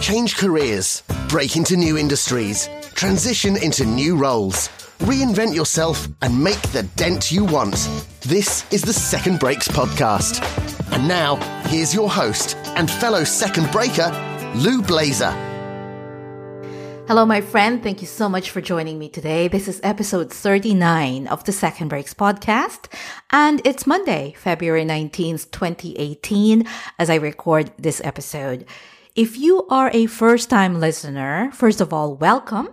Change careers, break into new industries, transition into new roles, reinvent yourself, and make the dent you want. This is the Second Breaks podcast. And now, here's your host and fellow second breaker, Lou Blaser. Hello, my friend. Thank you so much for joining me today. This is episode 39 of the Second Breaks podcast, and it's Monday, February 19th, 2018, as I record this episode. If you are a first time listener, first of all, welcome.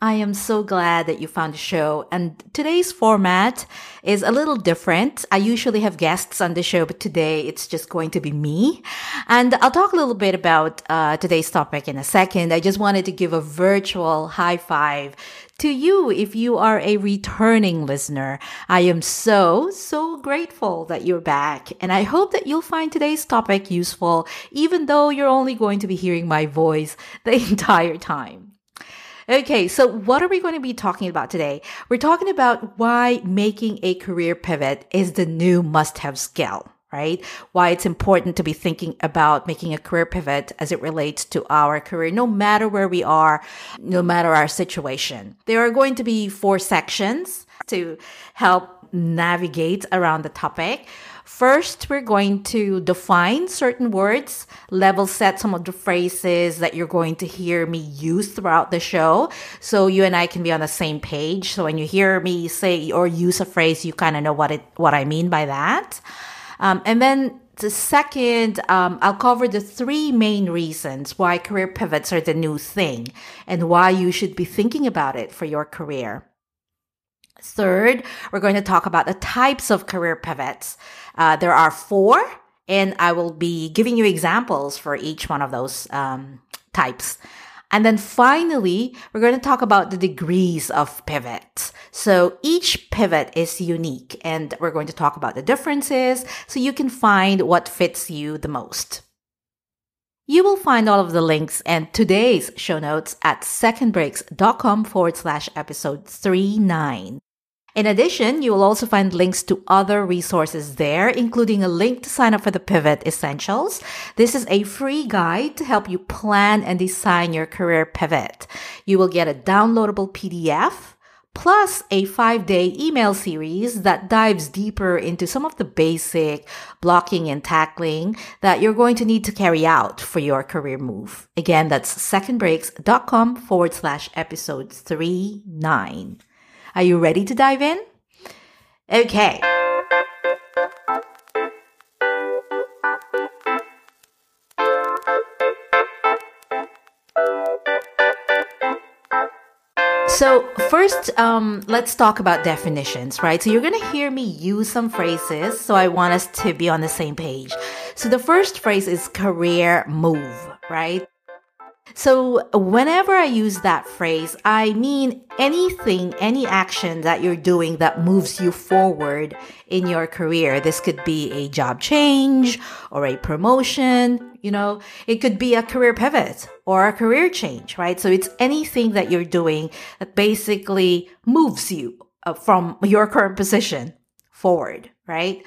I am so glad that you found the show. And today's format is a little different. I usually have guests on the show, but today it's just going to be me. And I'll talk a little bit about uh, today's topic in a second. I just wanted to give a virtual high five to you if you are a returning listener. I am so, so grateful that you're back. And I hope that you'll find today's topic useful, even though you're only going to be hearing my voice the entire time. Okay, so what are we going to be talking about today? We're talking about why making a career pivot is the new must have skill, right? Why it's important to be thinking about making a career pivot as it relates to our career, no matter where we are, no matter our situation. There are going to be four sections to help navigate around the topic. First, we're going to define certain words, level set some of the phrases that you're going to hear me use throughout the show. So you and I can be on the same page. So when you hear me say or use a phrase, you kind of know what it, what I mean by that. Um, and then the second, um, I'll cover the three main reasons why career pivots are the new thing and why you should be thinking about it for your career. Third, we're going to talk about the types of career pivots. Uh, there are four, and I will be giving you examples for each one of those um, types. And then finally, we're going to talk about the degrees of pivots. So each pivot is unique, and we're going to talk about the differences so you can find what fits you the most. You will find all of the links and today's show notes at secondbreaks.com forward slash episode 39. In addition, you will also find links to other resources there, including a link to sign up for the Pivot Essentials. This is a free guide to help you plan and design your career pivot. You will get a downloadable PDF plus a five day email series that dives deeper into some of the basic blocking and tackling that you're going to need to carry out for your career move. Again, that's secondbreaks.com forward slash episode three nine. Are you ready to dive in? Okay. So first, um, let's talk about definitions, right? So you're going to hear me use some phrases. So I want us to be on the same page. So the first phrase is career move, right? So whenever I use that phrase, I mean anything, any action that you're doing that moves you forward in your career. This could be a job change or a promotion, you know, it could be a career pivot or a career change, right? So it's anything that you're doing that basically moves you uh, from your current position forward, right?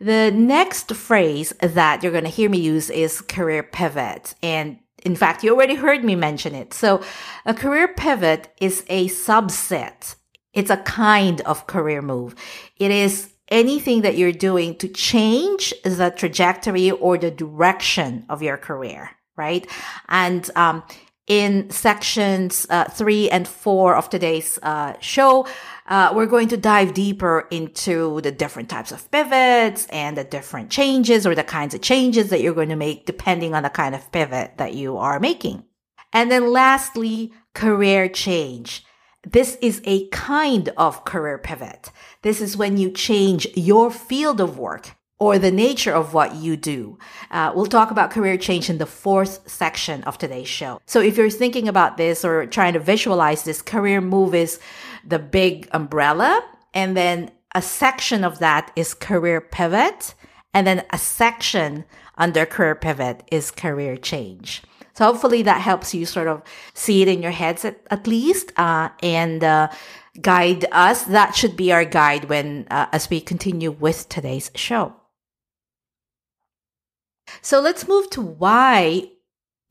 The next phrase that you're going to hear me use is career pivot. And in fact, you already heard me mention it. So a career pivot is a subset. It's a kind of career move. It is anything that you're doing to change the trajectory or the direction of your career, right? And um, in sections uh, three and four of today's uh, show, uh, we're going to dive deeper into the different types of pivots and the different changes or the kinds of changes that you're going to make depending on the kind of pivot that you are making. And then lastly, career change. This is a kind of career pivot. This is when you change your field of work or the nature of what you do. Uh, we'll talk about career change in the fourth section of today's show. So if you're thinking about this or trying to visualize this, career move is the big umbrella. And then a section of that is career pivot. And then a section under career pivot is career change. So hopefully that helps you sort of see it in your heads at, at least, uh, and, uh, guide us. That should be our guide when, uh, as we continue with today's show. So let's move to why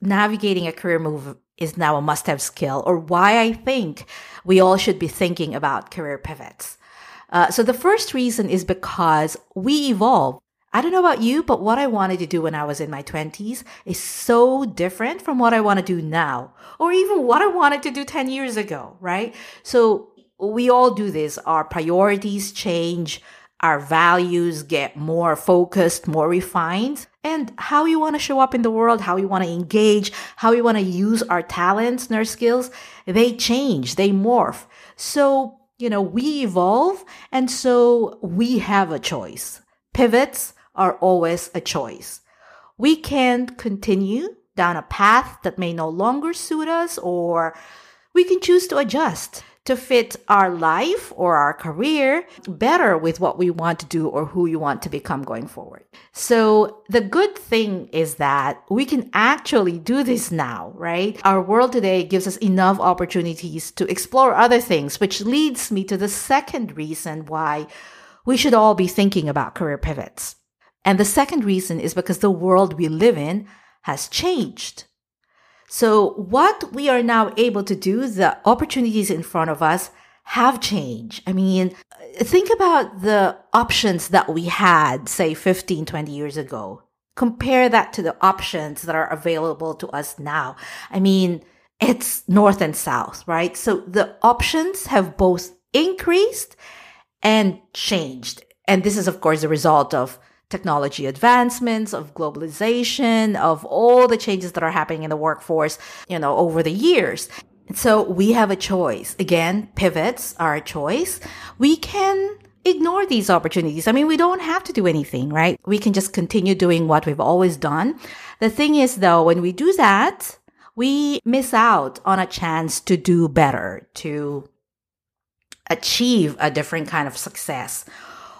navigating a career move is now a must have skill or why I think we all should be thinking about career pivots. Uh, so the first reason is because we evolve. I don't know about you, but what I wanted to do when I was in my 20s is so different from what I want to do now, or even what I wanted to do 10 years ago, right? So we all do this. Our priorities change. Our values get more focused, more refined and how you want to show up in the world, how you want to engage, how you want to use our talents and our skills, they change, they morph. So, you know, we evolve and so we have a choice. Pivots are always a choice. We can continue down a path that may no longer suit us or we can choose to adjust to fit our life or our career better with what we want to do or who you want to become going forward. So the good thing is that we can actually do this now, right? Our world today gives us enough opportunities to explore other things, which leads me to the second reason why we should all be thinking about career pivots. And the second reason is because the world we live in has changed. So what we are now able to do, the opportunities in front of us have changed. I mean, uh, think about the options that we had, say 15, 20 years ago. Compare that to the options that are available to us now. I mean, it's north and south, right? So the options have both increased and changed. And this is, of course, the result of technology advancements, of globalization, of all the changes that are happening in the workforce, you know, over the years. So we have a choice. Again, pivots are a choice. We can ignore these opportunities. I mean, we don't have to do anything, right? We can just continue doing what we've always done. The thing is though, when we do that, we miss out on a chance to do better, to achieve a different kind of success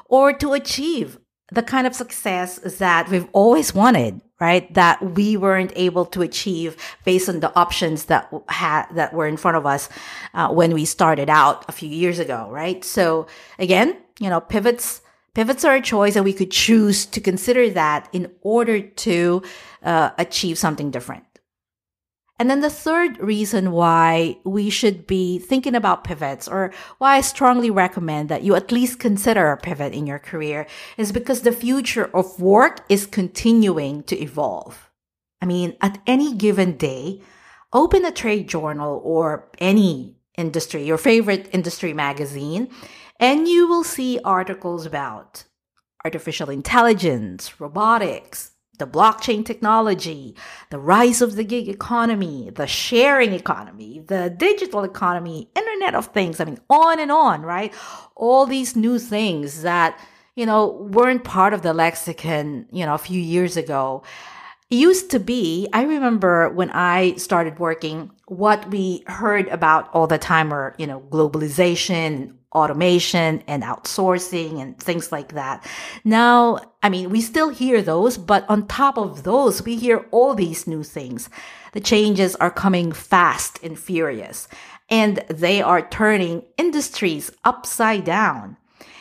or to achieve the kind of success that we've always wanted, right? That we weren't able to achieve based on the options that had, that were in front of us, uh, when we started out a few years ago, right? So again, you know, pivots, pivots are a choice and we could choose to consider that in order to, uh, achieve something different. And then the third reason why we should be thinking about pivots or why I strongly recommend that you at least consider a pivot in your career is because the future of work is continuing to evolve. I mean, at any given day, open a trade journal or any industry, your favorite industry magazine, and you will see articles about artificial intelligence, robotics, the blockchain technology, the rise of the gig economy, the sharing economy, the digital economy, Internet of Things. I mean, on and on, right? All these new things that, you know, weren't part of the lexicon, you know, a few years ago. It used to be, I remember when I started working, what we heard about all the time were, you know, globalization, automation and outsourcing and things like that. Now, I mean, we still hear those, but on top of those, we hear all these new things. The changes are coming fast and furious, and they are turning industries upside down.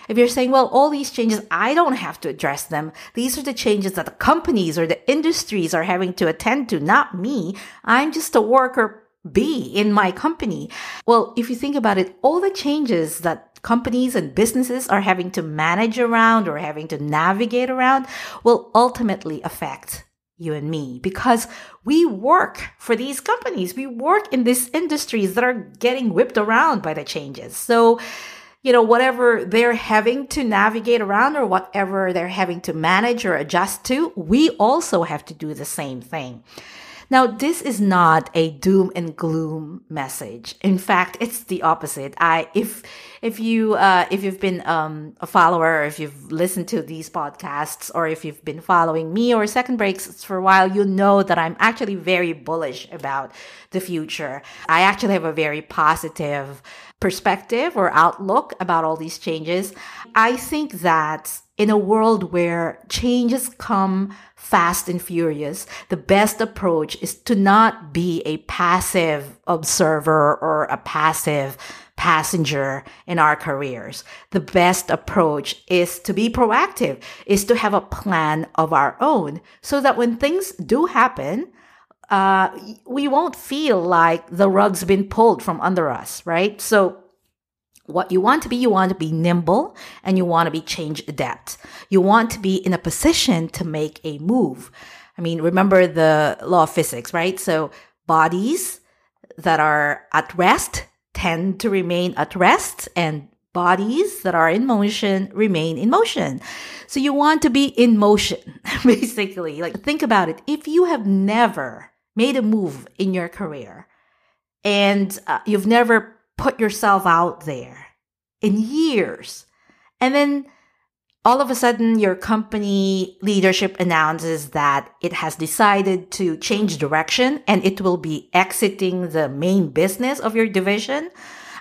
If you're saying, well, all these changes, I don't have to address them. These are the changes that the companies or the industries are having to attend to, not me. I'm just a worker bee in my company? Well, if you think about it, all the changes that companies and businesses are having to manage around or having to navigate around will ultimately affect you and me because we work for these companies. We work in these industries that are getting whipped around by the changes. So, you know, whatever they're having to navigate around or whatever they're having to manage or adjust to, we also have to do the same thing. Now, this is not a doom and gloom message. In fact, it's the opposite. I, if, if you, uh, if you've been, um, a follower, if you've listened to these podcasts, or if you've been following me or Second Breaks for a while, you know that I'm actually very bullish about the future. I actually have a very positive perspective or outlook about all these changes. I think that in a world where changes come fast and furious, the best approach is to not be a passive observer or a passive passenger in our careers. The best approach is to be proactive, is to have a plan of our own so that when things do happen, uh, we won't feel like the rug's been pulled from under us, right? So what you want to be, you want to be nimble and you want to be change adept. You want to be in a position to make a move. I mean, remember the law of physics, right? So bodies that are at rest tend to remain at rest and bodies that are in motion remain in motion. So you want to be in motion, basically. Like think about it. If you have never made a move in your career and uh, you've never put yourself out there in years, and then all of a sudden your company leadership announces that it has decided to change direction and it will be exiting the main business of your division.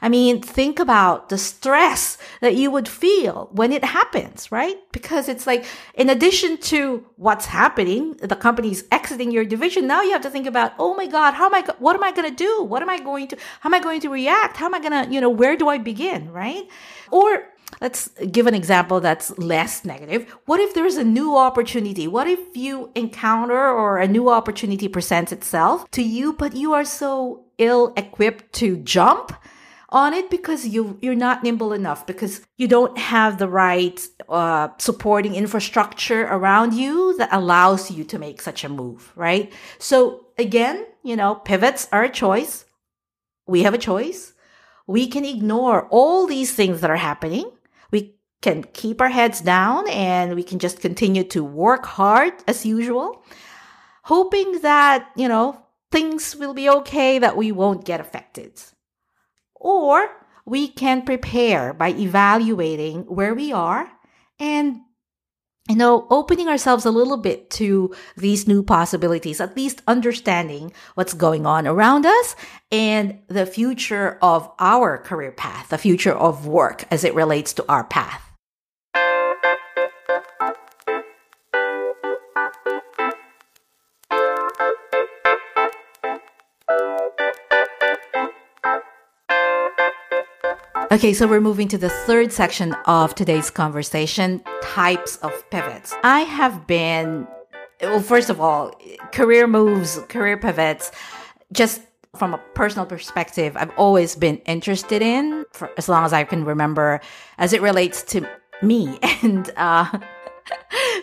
I mean, think about the stress that you would feel when it happens, right? Because it's like, in addition to what's happening, the company's exiting your division. Now you have to think about, oh my God, how am I, what am I going to do? What am I going to, how am I going to react? How am I going to, you know, where do I begin, right? Or Let's give an example that's less negative. What if there's a new opportunity? What if you encounter or a new opportunity presents itself to you, but you are so ill equipped to jump? on it because you you're not nimble enough because you don't have the right uh, supporting infrastructure around you that allows you to make such a move right so again you know pivots are a choice we have a choice we can ignore all these things that are happening can keep our heads down and we can just continue to work hard as usual, hoping that, you know, things will be okay, that we won't get affected. Or we can prepare by evaluating where we are and you know, opening ourselves a little bit to these new possibilities, at least understanding what's going on around us and the future of our career path, the future of work as it relates to our path. Okay, so we're moving to the third section of today's conversation types of pivots. I have been, well, first of all, career moves, career pivots, just from a personal perspective, I've always been interested in for as long as I can remember as it relates to me. And, uh,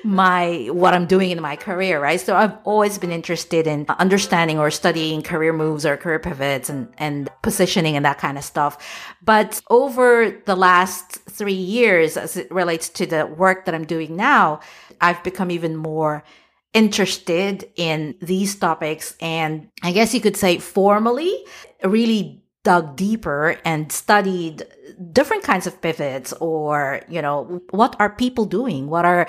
my what I'm doing in my career, right? So I've always been interested in understanding or studying career moves or career pivots and and positioning and that kind of stuff. But over the last 3 years as it relates to the work that I'm doing now, I've become even more interested in these topics and I guess you could say formally really dug deeper and studied different kinds of pivots or, you know, what are people doing? What are,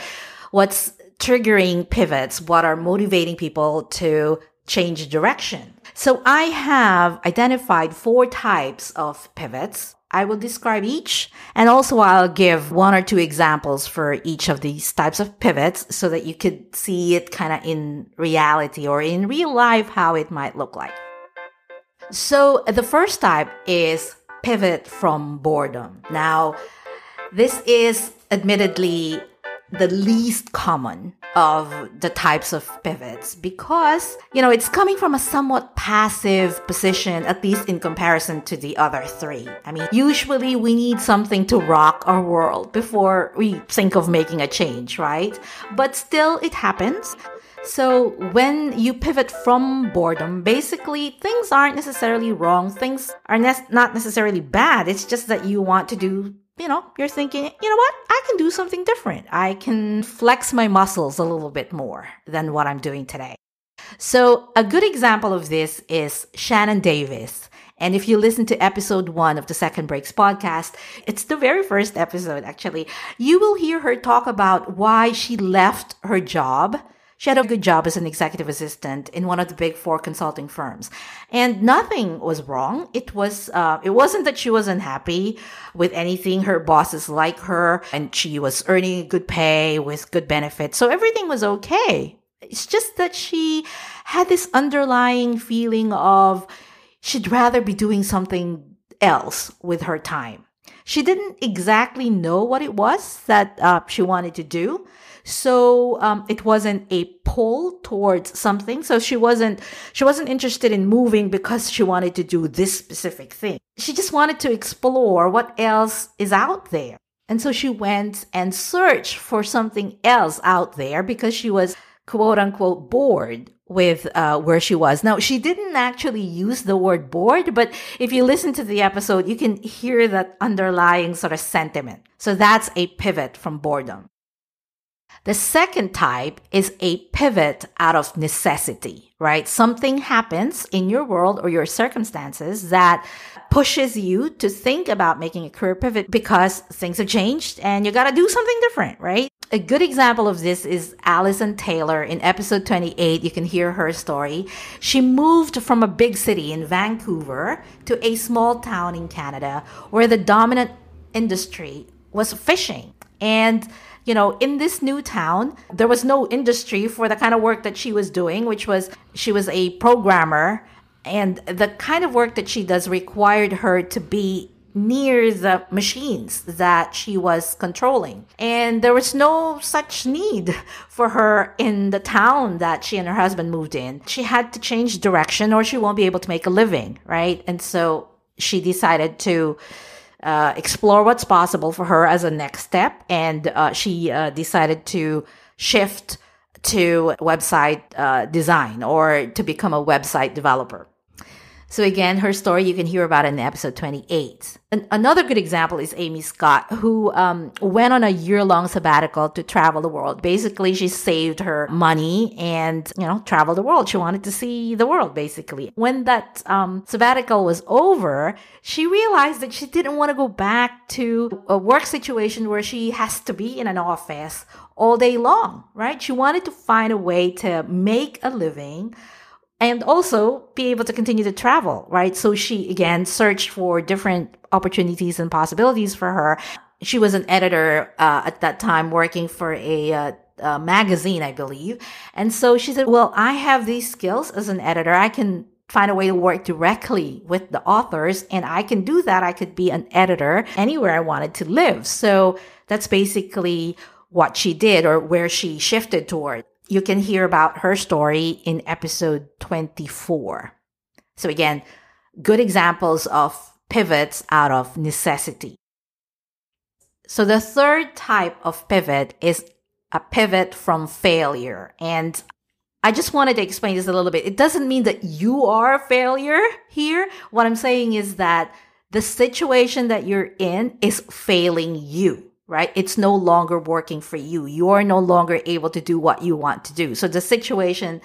what's triggering pivots? What are motivating people to change direction? So I have identified four types of pivots. I will describe each and also I'll give one or two examples for each of these types of pivots so that you could see it kind of in reality or in real life how it might look like. So the first type is pivot from boredom. Now, this is admittedly the least common of the types of pivots because, you know, it's coming from a somewhat passive position, at least in comparison to the other three. I mean, usually we need something to rock our world before we think of making a change, right? But still, it happens. So when you pivot from boredom, basically things aren't necessarily wrong. Things are ne- not necessarily bad. It's just that you want to do, you know, you're thinking, you know what? I can do something different. I can flex my muscles a little bit more than what I'm doing today. So a good example of this is Shannon Davis. And if you listen to episode one of the Second Breaks podcast, it's the very first episode actually. You will hear her talk about why she left her job she had a good job as an executive assistant in one of the big four consulting firms, and nothing was wrong. It was uh, it wasn't that she was unhappy with anything. Her bosses like her, and she was earning good pay with good benefits, so everything was okay. It's just that she had this underlying feeling of she'd rather be doing something else with her time. She didn't exactly know what it was that uh, she wanted to do. So um, it wasn't a pull towards something. So she wasn't she wasn't interested in moving because she wanted to do this specific thing. She just wanted to explore what else is out there. And so she went and searched for something else out there because she was quote unquote bored with uh, where she was. Now, she didn't actually use the word bored, but if you listen to the episode, you can hear that underlying sort of sentiment. So that's a pivot from boredom. The second type is a pivot out of necessity, right? Something happens in your world or your circumstances that pushes you to think about making a career pivot because things have changed and you got to do something different, right? A good example of this is Allison Taylor in episode 28. You can hear her story. She moved from a big city in Vancouver to a small town in Canada where the dominant industry was fishing. And you know, in this new town, there was no industry for the kind of work that she was doing, which was she was a programmer. And the kind of work that she does required her to be near the machines that she was controlling. And there was no such need for her in the town that she and her husband moved in. She had to change direction or she won't be able to make a living, right? And so she decided to uh, explore what's possible for her as a next step. And uh, she uh, decided to shift to website uh, design or to become a website developer. So again, her story you can hear about in episode 28. And another good example is Amy Scott, who um, went on a year-long sabbatical to travel the world. Basically, she saved her money and you know traveled the world. She wanted to see the world, basically. When that um, sabbatical was over, she realized that she didn't want to go back to a work situation where she has to be in an office all day long, right? She wanted to find a way to make a living and also be able to continue to travel, right? So she again searched for different opportunities and possibilities for her. She was an editor uh, at that time working for a uh, magazine, I believe. And so she said, well, I have these skills as an editor. I can find a way to work directly with the authors and I can do that. I could be an editor anywhere I wanted to live. So that's basically what she did or where she shifted toward you can hear about her story in episode 24. So again, good examples of pivots out of necessity. So the third type of pivot is a pivot from failure. And I just wanted to explain this a little bit. It doesn't mean that you are a failure here. What I'm saying is that the situation that you're in is failing you right? It's no longer working for you. You are no longer able to do what you want to do. So the situation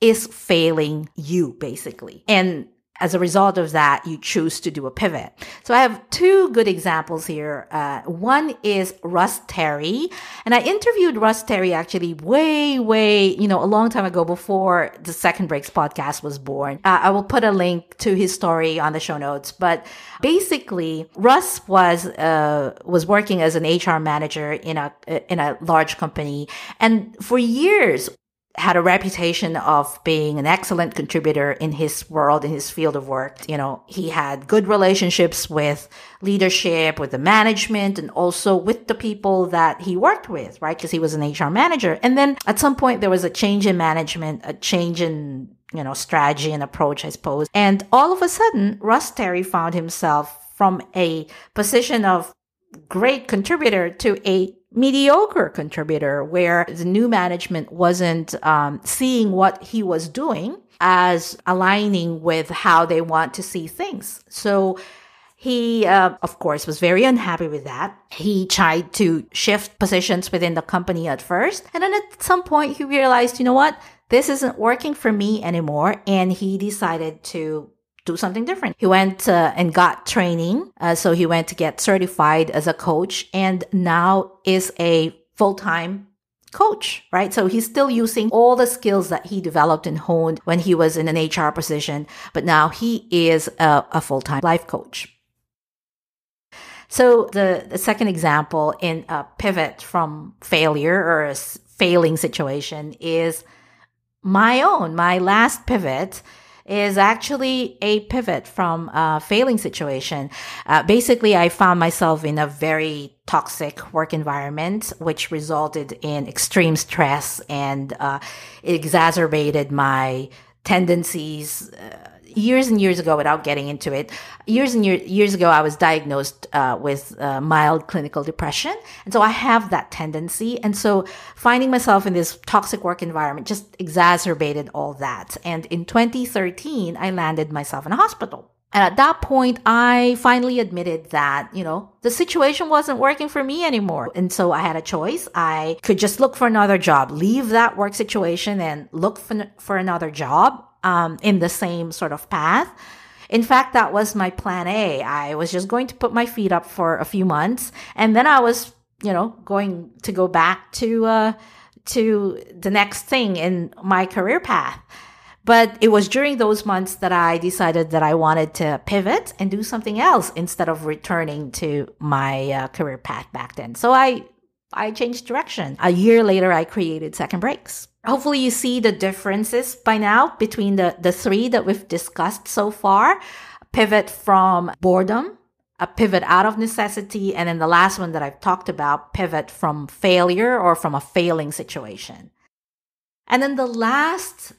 is failing you basically. And as a result of that, you choose to do a pivot. So I have two good examples here. Uh, one is Russ Terry, and I interviewed Russ Terry actually way, way, you know, a long time ago before the Second Breaks podcast was born. Uh, I will put a link to his story on the show notes, but basically, Russ was uh, was working as an HR manager in a in a large company, and for years had a reputation of being an excellent contributor in his world, in his field of work. You know, he had good relationships with leadership, with the management, and also with the people that he worked with, right? Because he was an HR manager. And then at some point, there was a change in management, a change in, you know, strategy and approach, I suppose. And all of a sudden, Russ Terry found himself from a position of great contributor to a mediocre contributor where the new management wasn't um, seeing what he was doing as aligning with how they want to see things. So he, uh, of course, was very unhappy with that. He tried to shift positions within the company at first. And then at some point, he realized, you know what? This isn't working for me anymore. And he decided to do something different. He went uh, and got training. Uh, so he went to get certified as a coach and now is a full-time coach, right? So he's still using all the skills that he developed and honed when he was in an HR position, but now he is a, a full-time life coach. So the, the second example in a pivot from failure or a failing situation is my own, my last pivot is actually a pivot from a failing situation. Uh, basically, I found myself in a very toxic work environment, which resulted in extreme stress and uh, exacerbated my tendencies. Uh, years and years ago, without getting into it, years and years, years ago, I was diagnosed uh, with uh, mild clinical depression. And so I have that tendency. And so finding myself in this toxic work environment just exacerbated all that. And in 2013, I landed myself in a hospital. And at that point, I finally admitted that, you know, the situation wasn't working for me anymore. And so I had a choice. I could just look for another job, leave that work situation and look for, for another job um, in the same sort of path. In fact, that was my plan A. I was just going to put my feet up for a few months, and then I was, you know, going to go back to uh, to the next thing in my career path. But it was during those months that I decided that I wanted to pivot and do something else instead of returning to my uh, career path back then. So I I changed direction. A year later, I created Second Breaks. Hopefully you see the differences by now between the, the three that we've discussed so far. Pivot from boredom, a pivot out of necessity, and then the last one that I've talked about, pivot from failure or from a failing situation. And then the last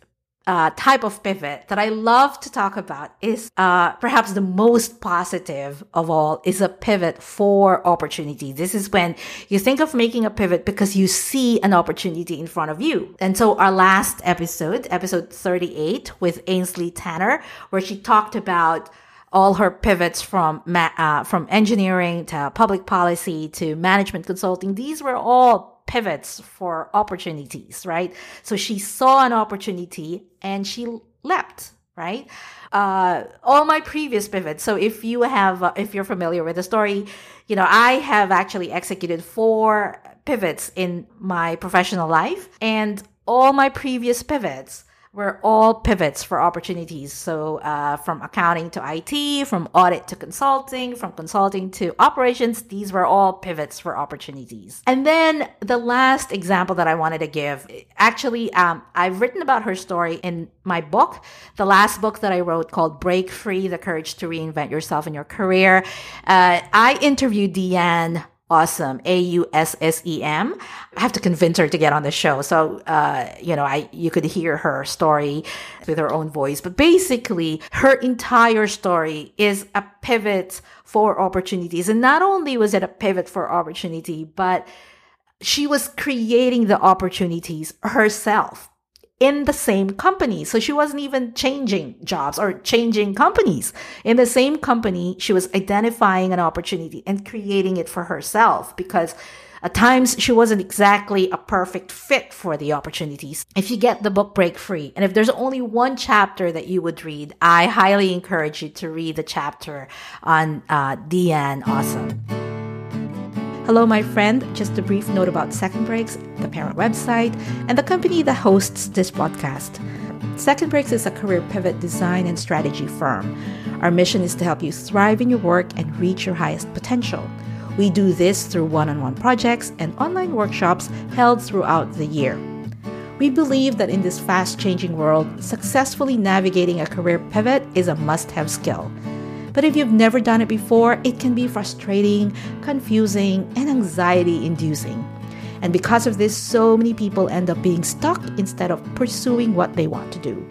uh, type of pivot that I love to talk about is uh, perhaps the most positive of all is a pivot for opportunity. This is when you think of making a pivot because you see an opportunity in front of you. And so our last episode, episode 38 with Ainsley Tanner, where she talked about all her pivots from uh, from engineering to public policy to management consulting. These were all pivots for opportunities, right? So she saw an opportunity and she leapt, right? Uh, all my previous pivots. So if you have, uh, if you're familiar with the story, you know, I have actually executed four pivots in my professional life and all my previous pivots were all pivots for opportunities. So, uh, from accounting to IT, from audit to consulting, from consulting to operations, these were all pivots for opportunities. And then the last example that I wanted to give, actually, um, I've written about her story in my book, the last book that I wrote called Break Free The Courage to Reinvent Yourself in Your Career. Uh, I interviewed Deanne Aussem. A-u-s-s-e-m i have to convince her to get on the show. So uh, you know i you could hear her story with her own voice. But basically her entire story is a pivot for opportunities. And not only was it a pivot for opportunity but she was creating the opportunities herself in the same company. So she wasn't even changing jobs or changing companies. In the same company, she was identifying an opportunity and creating it for herself because at times she wasn't exactly a perfect fit for the opportunities. If you get the book Break Free, and if there's only one chapter that you would read, I highly encourage you to read the chapter on uh, Deanne Aussem. Hello, my friend. Just a brief note about Second Breaks, the parent website, and the company that hosts this podcast. Second Breaks is a career pivot design and strategy firm. Our mission is to help you thrive in your work and reach your highest potential. We do this through one on one projects and online workshops held throughout the year. We believe that in this fast changing world, successfully navigating a career pivot is a must have skill. But if you've never done it before, it can be frustrating, confusing, and anxiety inducing. And because of this, so many people end up being stuck instead of pursuing what they want to do.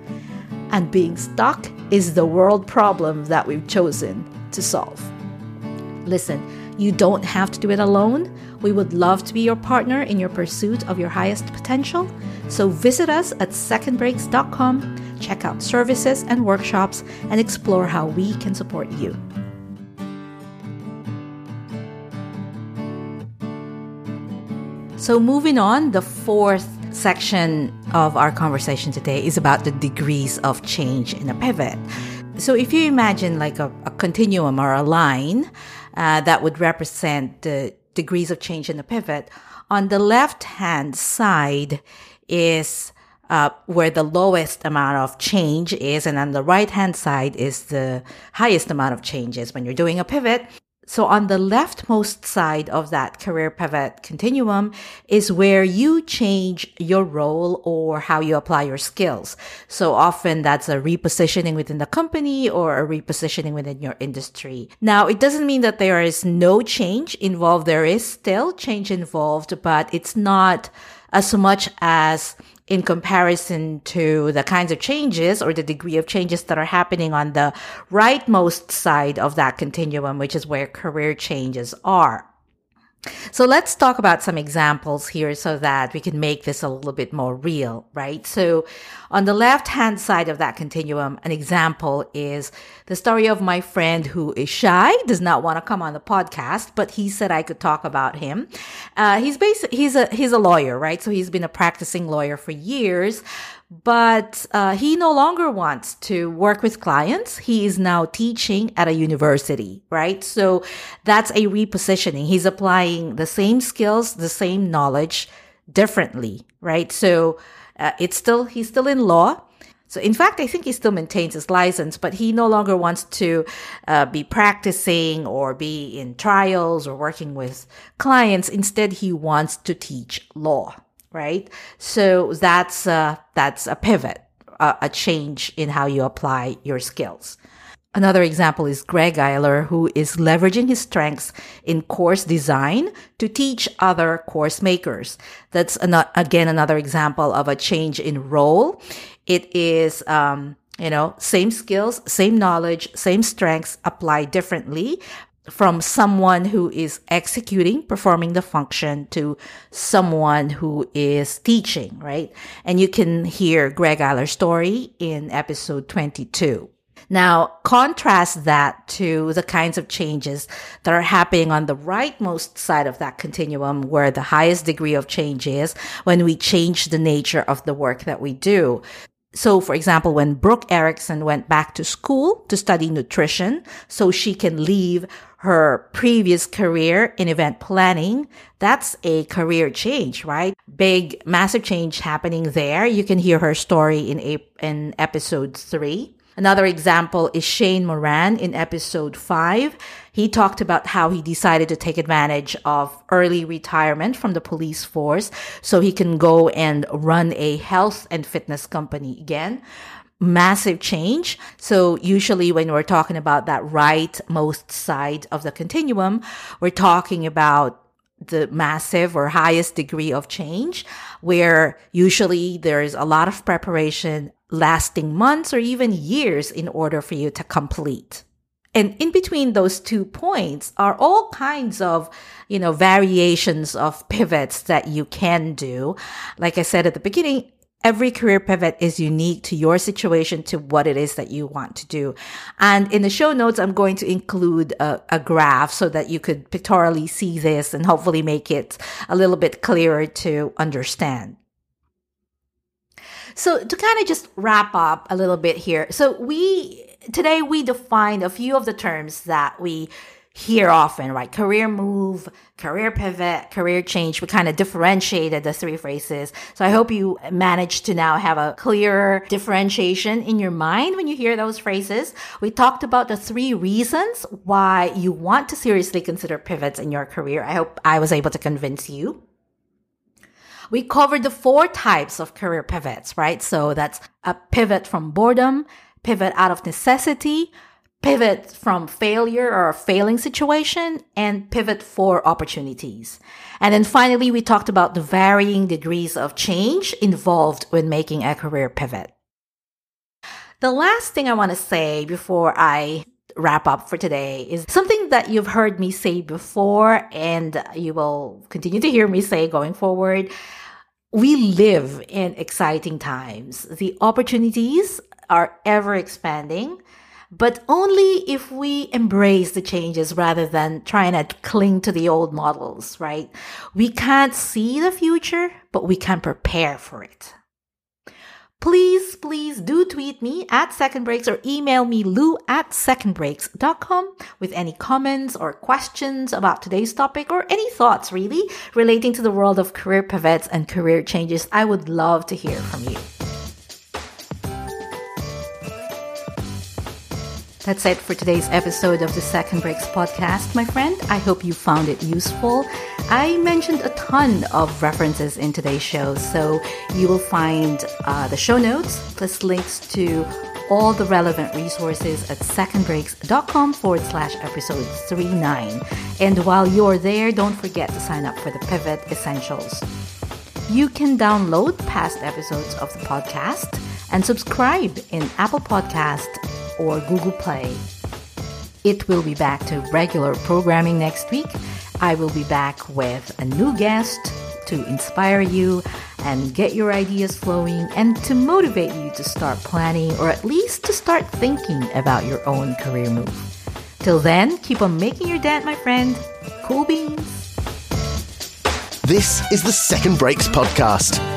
And being stuck is the world problem that we've chosen to solve. Listen, you don't have to do it alone. We would love to be your partner in your pursuit of your highest potential. So visit us at secondbreaks.com check out services and workshops, and explore how we can support you. So, moving on, the fourth section of our conversation today is about the degrees of change in a pivot. So, if you imagine like a, a continuum or a line uh, that would represent the degrees of change in a pivot, on the left hand side is uh, where the lowest amount of change is, and on the right hand side is the highest amount of changes when you're doing a pivot. So on the leftmost side of that career pivot continuum is where you change your role or how you apply your skills. So often that's a repositioning within the company or a repositioning within your industry. Now, it doesn't mean that there is no change involved. There is still change involved, but it's not as much as in comparison to the kinds of changes or the degree of changes that are happening on the rightmost side of that continuum, which is where career changes are. So let's talk about some examples here so that we can make this a little bit more real, right? So on the left hand side of that continuum, an example is the story of my friend who is shy, does not want to come on the podcast, but he said I could talk about him. Uh, he's basically, he's a, he's a lawyer, right? So he's been a practicing lawyer for years, but uh, he no longer wants to work with clients. He is now teaching at a university, right? So that's a repositioning. He's applying the same skills, the same knowledge differently, right? So uh, it's still, he's still in law. So in fact, I think he still maintains his license, but he no longer wants to uh, be practicing or be in trials or working with clients. Instead, he wants to teach law right? So that's uh, that's a pivot, uh, a change in how you apply your skills. Another example is Greg Eiler, who is leveraging his strengths in course design to teach other course makers. That's an- again another example of a change in role. It is, um, you know, same skills, same knowledge, same strengths applied differently, from someone who is executing, performing the function to someone who is teaching, right? And you can hear Greg Eiler's story in episode 22. Now, contrast that to the kinds of changes that are happening on the rightmost side of that continuum, where the highest degree of change is when we change the nature of the work that we do. So, for example, when Brooke Erickson went back to school to study nutrition so she can leave her previous career in event planning, that's a career change, right? Big, massive change happening there. You can hear her story in, a, in episode three. Another example is Shane Moran in episode five. He talked about how he decided to take advantage of early retirement from the police force so he can go and run a health and fitness company again massive change. So usually when we're talking about that rightmost side of the continuum, we're talking about the massive or highest degree of change where usually there is a lot of preparation lasting months or even years in order for you to complete. And in between those two points are all kinds of, you know, variations of pivots that you can do. Like I said at the beginning, every career pivot is unique to your situation, to what it is that you want to do. And in the show notes, I'm going to include a, a, graph so that you could pictorially see this and hopefully make it a little bit clearer to understand. So to kind of just wrap up a little bit here. So we, today we defined a few of the terms that we hear often, right? Career move, career pivot, career change. We kind of differentiated the three phrases. So I hope you managed to now have a clearer differentiation in your mind when you hear those phrases. We talked about the three reasons why you want to seriously consider pivots in your career. I hope I was able to convince you. We covered the four types of career pivots, right? So that's a pivot from boredom, pivot out of necessity, pivot from failure or a failing situation and pivot for opportunities. And then finally, we talked about the varying degrees of change involved when making a career pivot. The last thing I want to say before I wrap up for today is something that you've heard me say before and you will continue to hear me say going forward. We live in exciting times. The opportunities are ever expanding but only if we embrace the changes rather than trying to cling to the old models, right? We can't see the future, but we can prepare for it. Please, please do tweet me at Second Breaks or email me lou at secondbreaks.com with any comments or questions about today's topic or any thoughts really relating to the world of career pivots and career changes. I would love to hear from you. That's it for today's episode of the Second Breaks podcast, my friend. I hope you found it useful. I mentioned a ton of references in today's show, so you will find uh, the show notes plus links to all the relevant resources at secondbreaks.com forward slash episode 39. And while you're there, don't forget to sign up for the Pivot Essentials. You can download past episodes of the podcast and subscribe in Apple Podcast or Google Play. It will be back to regular programming next week. I will be back with a new guest to inspire you and get your ideas flowing and to motivate you to start planning or at least to start thinking about your own career move. Till then, keep on making your dent, my friend. Cool beans. This is the Second Breaks Podcast